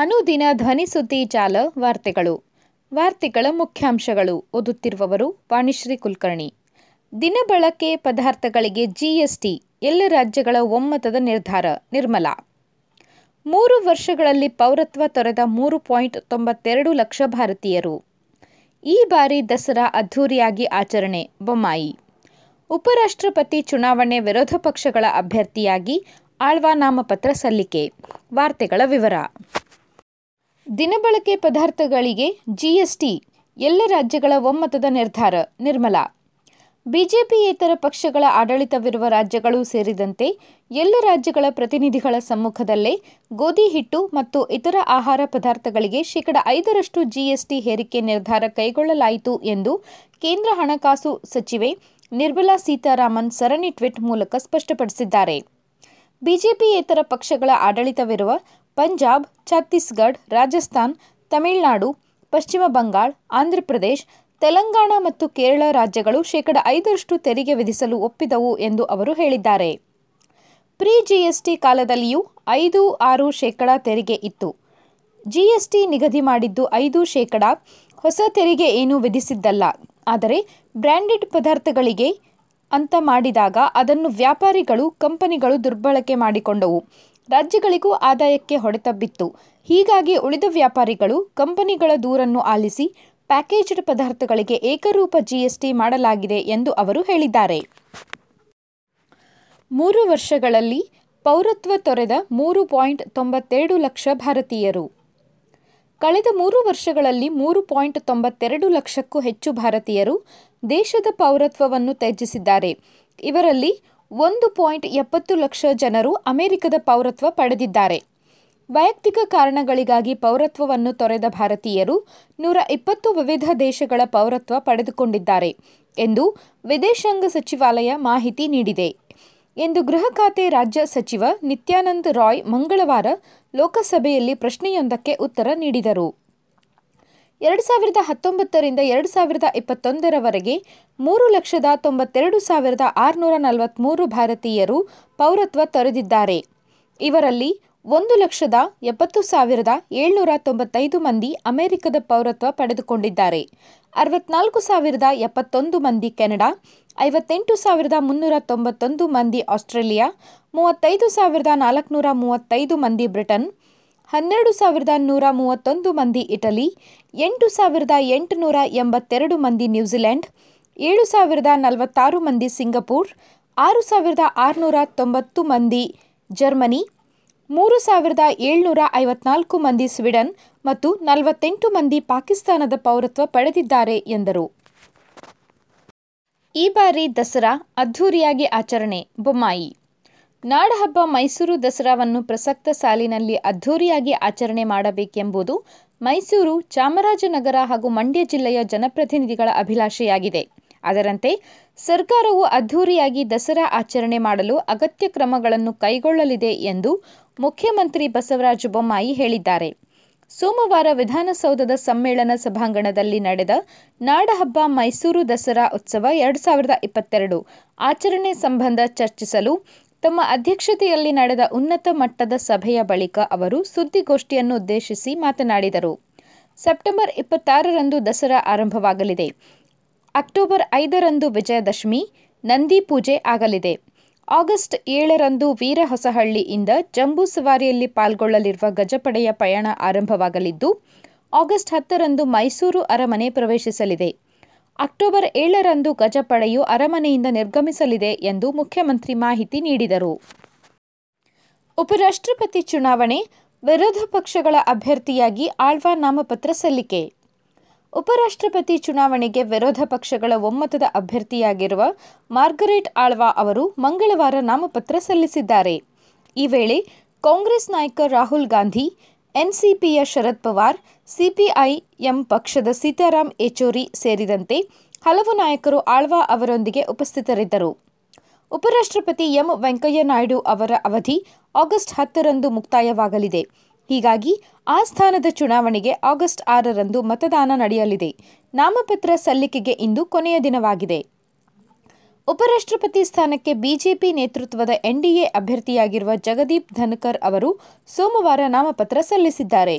ಅನುದಿನ ಧ್ವನಿಸುದ್ದಿ ಜಾಲ ವಾರ್ತೆಗಳು. ವಾರ್ತೆಗಳ ಮುಖ್ಯಾಂಶಗಳು. ಓದುತ್ತಿರುವವರು ವಾಣಿಶ್ರೀ ಕುಲಕರ್ಣಿ. ದಿನಬಳಕೆ ಪದಾರ್ಥಗಳಿಗೆ ಜಿಎಸ್ಟಿ ಎಲ್ಲ ರಾಜ್ಯಗಳ ಒಮ್ಮತದ ನಿರ್ಧಾರ, ನಿರ್ಮಲಾ. ಮೂರು ವರ್ಷಗಳಲ್ಲಿ ಪೌರತ್ವ ತೊರೆದ ಮೂರು ಪಾಯಿಂಟ್ ತೊಂಬತ್ತೆರಡು ಲಕ್ಷ ಭಾರತೀಯರು. ಈ ಬಾರಿ ದಸರಾ ಅದ್ಧೂರಿಯಾಗಿ ಆಚರಣೆ, ಬೊಮ್ಮಾಯಿ. ಉಪರಾಷ್ಟ್ರಪತಿ ಚುನಾವಣೆ ವಿರೋಧ ಪಕ್ಷಗಳ ಅಭ್ಯರ್ಥಿಯಾಗಿ ಆಳ್ವಾ ನಾಮಪತ್ರ ಸಲ್ಲಿಕೆ. ವಾರ್ತೆಗಳ ವಿವರ. ದಿನಬಳಕೆ ಪದಾರ್ಥಗಳಿಗೆ ಜಿಎಸ್ಟಿ ಎಲ್ಲ ರಾಜ್ಯಗಳ ಒಮ್ಮತದ ನಿರ್ಧಾರ, ನಿರ್ಮಲಾ. ಬಿಜೆಪಿಯೇತರ ಪಕ್ಷಗಳ ಆಡಳಿತವಿರುವ ರಾಜ್ಯಗಳು ಸೇರಿದಂತೆ ಎಲ್ಲ ರಾಜ್ಯಗಳ ಪ್ರತಿನಿಧಿಗಳ ಸಮ್ಮುಖದಲ್ಲೇ ಗೋಧಿ ಹಿಟ್ಟು ಮತ್ತು ಇತರ ಆಹಾರ ಪದಾರ್ಥಗಳಿಗೆ ಶೇಕಡ ಐದರಷ್ಟು ಜಿಎಸ್ಟಿ ಹೇರಿಕೆ ನಿರ್ಧಾರ ಕೈಗೊಳ್ಳಲಾಯಿತು ಎಂದು ಕೇಂದ್ರ ಹಣಕಾಸು ಸಚಿವೆ ನಿರ್ಮಲಾ ಸೀತಾರಾಮನ್ ಸರಣಿ ಟ್ವೀಟ್ ಮೂಲಕ ಸ್ಪಷ್ಟಪಡಿಸಿದ್ದಾರೆ. ಬಿಜೆಪಿಯೇತರ ಪಕ್ಷಗಳ ಆಡಳಿತವಿರುವ ಪಂಜಾಬ್, ಛತ್ತೀಸ್ಗಢ, ರಾಜಸ್ಥಾನ್, ತಮಿಳುನಾಡು, ಪಶ್ಚಿಮ ಬಂಗಾಳ ಆಂಧ್ರಪ್ರದೇಶ ತೆಲಂಗಾಣ ಮತ್ತು ಕೇರಳ ರಾಜ್ಯಗಳು ಶೇಕಡ ಐದರಷ್ಟು ತೆರಿಗೆ ವಿಧಿಸಲು ಒಪ್ಪಿದವು ಎಂದು ಅವರು ಹೇಳಿದ್ದಾರೆ. ಪ್ರಿ ಜಿಎಸ್ಟಿ ಕಾಲದಲ್ಲಿಯೂ ಐದು ಆರು ಶೇಕಡ ತೆರಿಗೆ ಇತ್ತು. ಜಿಎಸ್ಟಿ ನಿಗದಿ ಮಾಡಿದ್ದು ಐದು ಶೇಕಡ. ಹೊಸ ತೆರಿಗೆ ಏನೂ ವಿಧಿಸಿದ್ದಲ್ಲ. ಆದರೆ ಬ್ರ್ಯಾಂಡೆಡ್ ಪದಾರ್ಥಗಳಿಗೆ ಅಂತ ಮಾಡಿದಾಗ ಅದನ್ನು ವ್ಯಾಪಾರಿಗಳು, ಕಂಪನಿಗಳು ದುರ್ಬಳಕೆ ಮಾಡಿಕೊಂಡವು. ರಾಜ್ಯಗಳಿಗೂ ಆದಾಯಕ್ಕೆ ಹೊಡೆತ ಬಿತ್ತು. ಹೀಗಾಗಿ ಉಳಿದ ವ್ಯಾಪಾರಿಗಳು ಕಂಪನಿಗಳ ದೂರನ್ನು ಆಲಿಸಿ ಪ್ಯಾಕೇಜ್ಡ್ ಪದಾರ್ಥಗಳಿಗೆ ಏಕರೂಪ ಜಿಎಸ್ಟಿ ಮಾಡಲಾಗಿದೆ ಎಂದು ಅವರು ಹೇಳಿದ್ದಾರೆ. ಮೂರು ವರ್ಷಗಳಲ್ಲಿ ಪೌರತ್ವ ತೊರೆದ ಮೂರು ಪಾಯಿಂಟ್ ತೊಂಬತ್ತೆರಡು ಲಕ್ಷ ಭಾರತೀಯರು. ಕಳೆದ ಮೂರು ವರ್ಷಗಳಲ್ಲಿ ಮೂರು ಪಾಯಿಂಟ್ ತೊಂಬತ್ತೆರಡು ಲಕ್ಷಕ್ಕೂ ಹೆಚ್ಚು ಭಾರತೀಯರು ದೇಶದ ಪೌರತ್ವವನ್ನು ತ್ಯಜಿಸಿದ್ದಾರೆ. ಇವರಲ್ಲಿ ಒಂದು ಪಾಯಿಂಟ್ ಎಪ್ಪತ್ತು ಲಕ್ಷ ಜನರು ಅಮೆರಿಕದ ಪೌರತ್ವ ಪಡೆದಿದ್ದಾರೆ. ವೈಯಕ್ತಿಕ ಕಾರಣಗಳಿಗಾಗಿ ಪೌರತ್ವವನ್ನು ತೊರೆದ ಭಾರತೀಯರು ನೂರ ಇಪ್ಪತ್ತು ವಿವಿಧ ದೇಶಗಳ ಪೌರತ್ವ ಪಡೆದುಕೊಂಡಿದ್ದಾರೆ ಎಂದು ವಿದೇಶಾಂಗ ಸಚಿವಾಲಯ ಮಾಹಿತಿ ನೀಡಿದೆ. ಎಂದು ಗೃಹ ಖಾತೆ ರಾಜ್ಯ ಸಚಿವ ನಿತ್ಯಾನಂದ್ ರಾಯ್ ಮಂಗಳವಾರ ಲೋಕಸಭೆಯಲ್ಲಿ ಪ್ರಶ್ನೆಯೊಂದಕ್ಕೆ ಉತ್ತರ ನೀಡಿದರು. ಎರಡು ಸಾವಿರದ ಹತ್ತೊಂಬತ್ತರಿಂದ ಎರಡು ಸಾವಿರದ ಇಪ್ಪತ್ತೊಂದರವರೆಗೆ ಮೂರು ಲಕ್ಷದ ತೊಂಬತ್ತೆರಡು ಸಾವಿರದ ಆರುನೂರ ನಲವತ್ತ್ಮೂರು ಭಾರತೀಯರು ಪೌರತ್ವ ತೊರೆದಿದ್ದಾರೆ. ಇವರಲ್ಲಿ ಒಂದು ಲಕ್ಷದ ಎಪ್ಪತ್ತು ಸಾವಿರದ ಏಳ್ನೂರ ತೊಂಬತ್ತೈದು ಮಂದಿ ಅಮೆರಿಕದ ಪೌರತ್ವ ಪಡೆದುಕೊಂಡಿದ್ದಾರೆ. ಅರವತ್ನಾಲ್ಕು ಸಾವಿರದ ಎಪ್ಪತ್ತೊಂದು ಮಂದಿ ಕೆನಡಾ, ಐವತ್ತೆಂಟು ಸಾವಿರದ ಮುನ್ನೂರ ತೊಂಬತ್ತೊಂದು ಮಂದಿ ಆಸ್ಟ್ರೇಲಿಯಾ, ಮೂವತ್ತೈದು ಸಾವಿರದ ನಾಲ್ಕುನೂರ ಮೂವತ್ತೈದು ಮಂದಿ ಬ್ರಿಟನ್ ಹನ್ನೆರಡು ಸಾವಿರದ ನೂರ ಮೂವತ್ತೊಂದು ಮಂದಿ ಇಟಲಿ, ಎಂಟು ಸಾವಿರದ ಎಂಟುನೂರ ಎಂಬತ್ತೆರಡು ಮಂದಿ ನ್ಯೂಜಿಲೆಂಡ್, ಏಳು ಸಾವಿರದ ನಲವತ್ತಾರು ಮಂದಿ ಸಿಂಗಪೂರ್, ಆರು ಸಾವಿರದ ಆರುನೂರ ತೊಂಬತ್ತು ಮಂದಿ ಜರ್ಮನಿ, ಮೂರು ಸಾವಿರದ ಏಳ್ನೂರ ಐವತ್ನಾಲ್ಕು ಮಂದಿ ಸ್ವೀಡನ್ ಮತ್ತು ನಲವತ್ತೆಂಟು ಮಂದಿ ಪಾಕಿಸ್ತಾನದ ಪೌರತ್ವ ಪಡೆದಿದ್ದಾರೆ ಎಂದರು. ಈ ಬಾರಿ ದಸರಾ ಅದ್ಧೂರಿಯಾಗಿ ಆಚರಣೆ, ಬೊಮ್ಮಾಯಿ. ನಾಡಹಬ್ಬ ಮೈಸೂರು ದಸರಾವನ್ನು ಪ್ರಸಕ್ತ ಸಾಲಿನಲ್ಲಿ ಅದ್ಧೂರಿಯಾಗಿ ಆಚರಣೆ ಮಾಡಬೇಕೆಂಬುದು ಮೈಸೂರು ಚಾಮರಾಜನಗರ ಹಾಗೂ ಮಂಡ್ಯ ಜಿಲ್ಲೆಯ ಜನಪ್ರತಿನಿಧಿಗಳ ಅಭಿಲಾಷೆಯಾಗಿದೆ. ಅದರಂತೆ ಸರ್ಕಾರವು ಅದ್ಧೂರಿಯಾಗಿ ದಸರಾ ಆಚರಣೆ ಮಾಡಲು ಅಗತ್ಯ ಕ್ರಮಗಳನ್ನು ಕೈಗೊಳ್ಳಲಿದೆ ಎಂದು ಮುಖ್ಯಮಂತ್ರಿ ಬಸವರಾಜ ಬೊಮ್ಮಾಯಿ ಹೇಳಿದ್ದಾರೆ. ಸೋಮವಾರ ವಿಧಾನಸೌಧದ ಸಮ್ಮೇಳನ ಸಭಾಂಗಣದಲ್ಲಿ ನಡೆದ ನಾಡಹಬ್ಬ ಮೈಸೂರು ದಸರಾ ಉತ್ಸವ ಎರಡು ಸಾವಿರದ ಇಪ್ಪತ್ತೆರಡು ಆಚರಣೆ ಸಂಬಂಧ ಚರ್ಚಿಸಲು ತಮ್ಮ ಅಧ್ಯಕ್ಷತೆಯಲ್ಲಿ ನಡೆದ ಉನ್ನತ ಮಟ್ಟದ ಸಭೆಯ ಬಳಿಕ ಅವರು ಸುದ್ದಿಗೋಷ್ಠಿಯನ್ನು ಉದ್ದೇಶಿಸಿ ಮಾತನಾಡಿದರು. ಸೆಪ್ಟೆಂಬರ್ ಇಪ್ಪತ್ತಾರರಂದು ದಸರಾ ಆರಂಭವಾಗಲಿದೆ. ಅಕ್ಟೋಬರ್ ಐದರಂದು ವಿಜಯದಶಮಿ, ನಂದಿ ಪೂಜೆ ಆಗಲಿದೆ. ಆಗಸ್ಟ್ ಏಳರಂದು ವೀರ ಹೊಸಹಳ್ಳಿಯಿಂದ ಜಂಬೂ ಸವಾರಿಯಲ್ಲಿ ಪಾಲ್ಗೊಳ್ಳಲಿರುವ ಗಜಪಡೆಯ ಪಯಣ ಆರಂಭವಾಗಲಿದ್ದು, ಆಗಸ್ಟ್ ಹತ್ತರಂದು ಮೈಸೂರು ಅರಮನೆ ಪ್ರವೇಶಿಸಲಿದೆ. ಅಕ್ಟೋಬರ್ ಏಳರಂದು ಗಜಪಡೆಯು ಅರಮನೆಯಿಂದ ನಿರ್ಗಮಿಸಲಿದೆ ಎಂದು ಮುಖ್ಯಮಂತ್ರಿ ಮಾಹಿತಿ ನೀಡಿದರು. ಉಪರಾಷ್ಟ್ರಪತಿ ಚುನಾವಣೆ, ವಿರೋಧ ಪಕ್ಷಗಳ ಅಭ್ಯರ್ಥಿಯಾಗಿ ಆಳ್ವಾ ನಾಮಪತ್ರ ಸಲ್ಲಿಕೆ. ಉಪರಾಷ್ಟ್ರಪತಿ ಚುನಾವಣೆಗೆ ವಿರೋಧ ಪಕ್ಷಗಳ ಒಮ್ಮತದ ಅಭ್ಯರ್ಥಿಯಾಗಿರುವ ಮಾರ್ಗರೇಟ್ ಆಳ್ವಾ ಅವರು ಮಂಗಳವಾರ ನಾಮಪತ್ರ ಸಲ್ಲಿಸಿದ್ದಾರೆ. ಈ ವೇಳೆ ಕಾಂಗ್ರೆಸ್ ನಾಯಕ ರಾಹುಲ್ ಗಾಂಧಿ ಎನ್ಸಿಪಿಯ ಶರದ್ ಪವಾರ್ ಸಿಪಿಐಎಂ ಪಕ್ಷದ ಸೀತಾರಾಮ್ ಯೆಚೂರಿ ಸೇರಿದಂತೆ ಹಲವು ನಾಯಕರು ಆಳ್ವಾ ಅವರೊಂದಿಗೆ ಉಪಸ್ಥಿತರಿದ್ದರು. ಉಪರಾಷ್ಟ್ರಪತಿ ಎಂ ವೆಂಕಯ್ಯ ನಾಯ್ಡು ಅವರ ಅವಧಿ ಆಗಸ್ಟ್ ಹತ್ತರಂದು ಮುಕ್ತಾಯವಾಗಲಿದೆ. ಹೀಗಾಗಿ ಆ ಸ್ಥಾನದ ಚುನಾವಣೆಗೆ ಆಗಸ್ಟ್ ಆರರಂದು ಮತದಾನ ನಡೆಯಲಿದೆ. ನಾಮಪತ್ರ ಸಲ್ಲಿಕೆಗೆ ಇಂದು ಕೊನೆಯ ದಿನವಾಗಿದೆ. ಉಪರಾಷ್ಟ್ರಪತಿ ಸ್ಥಾನಕ್ಕೆ ಬಿಜೆಪಿ ನೇತೃತ್ವದ ಎನ್ಡಿಎ ಅಭ್ಯರ್ಥಿಯಾಗಿರುವ ಜಗದೀಪ್ ಧನ್ಕರ್ ಅವರು ಸೋಮವಾರ ನಾಮಪತ್ರ ಸಲ್ಲಿಸಿದ್ದಾರೆ.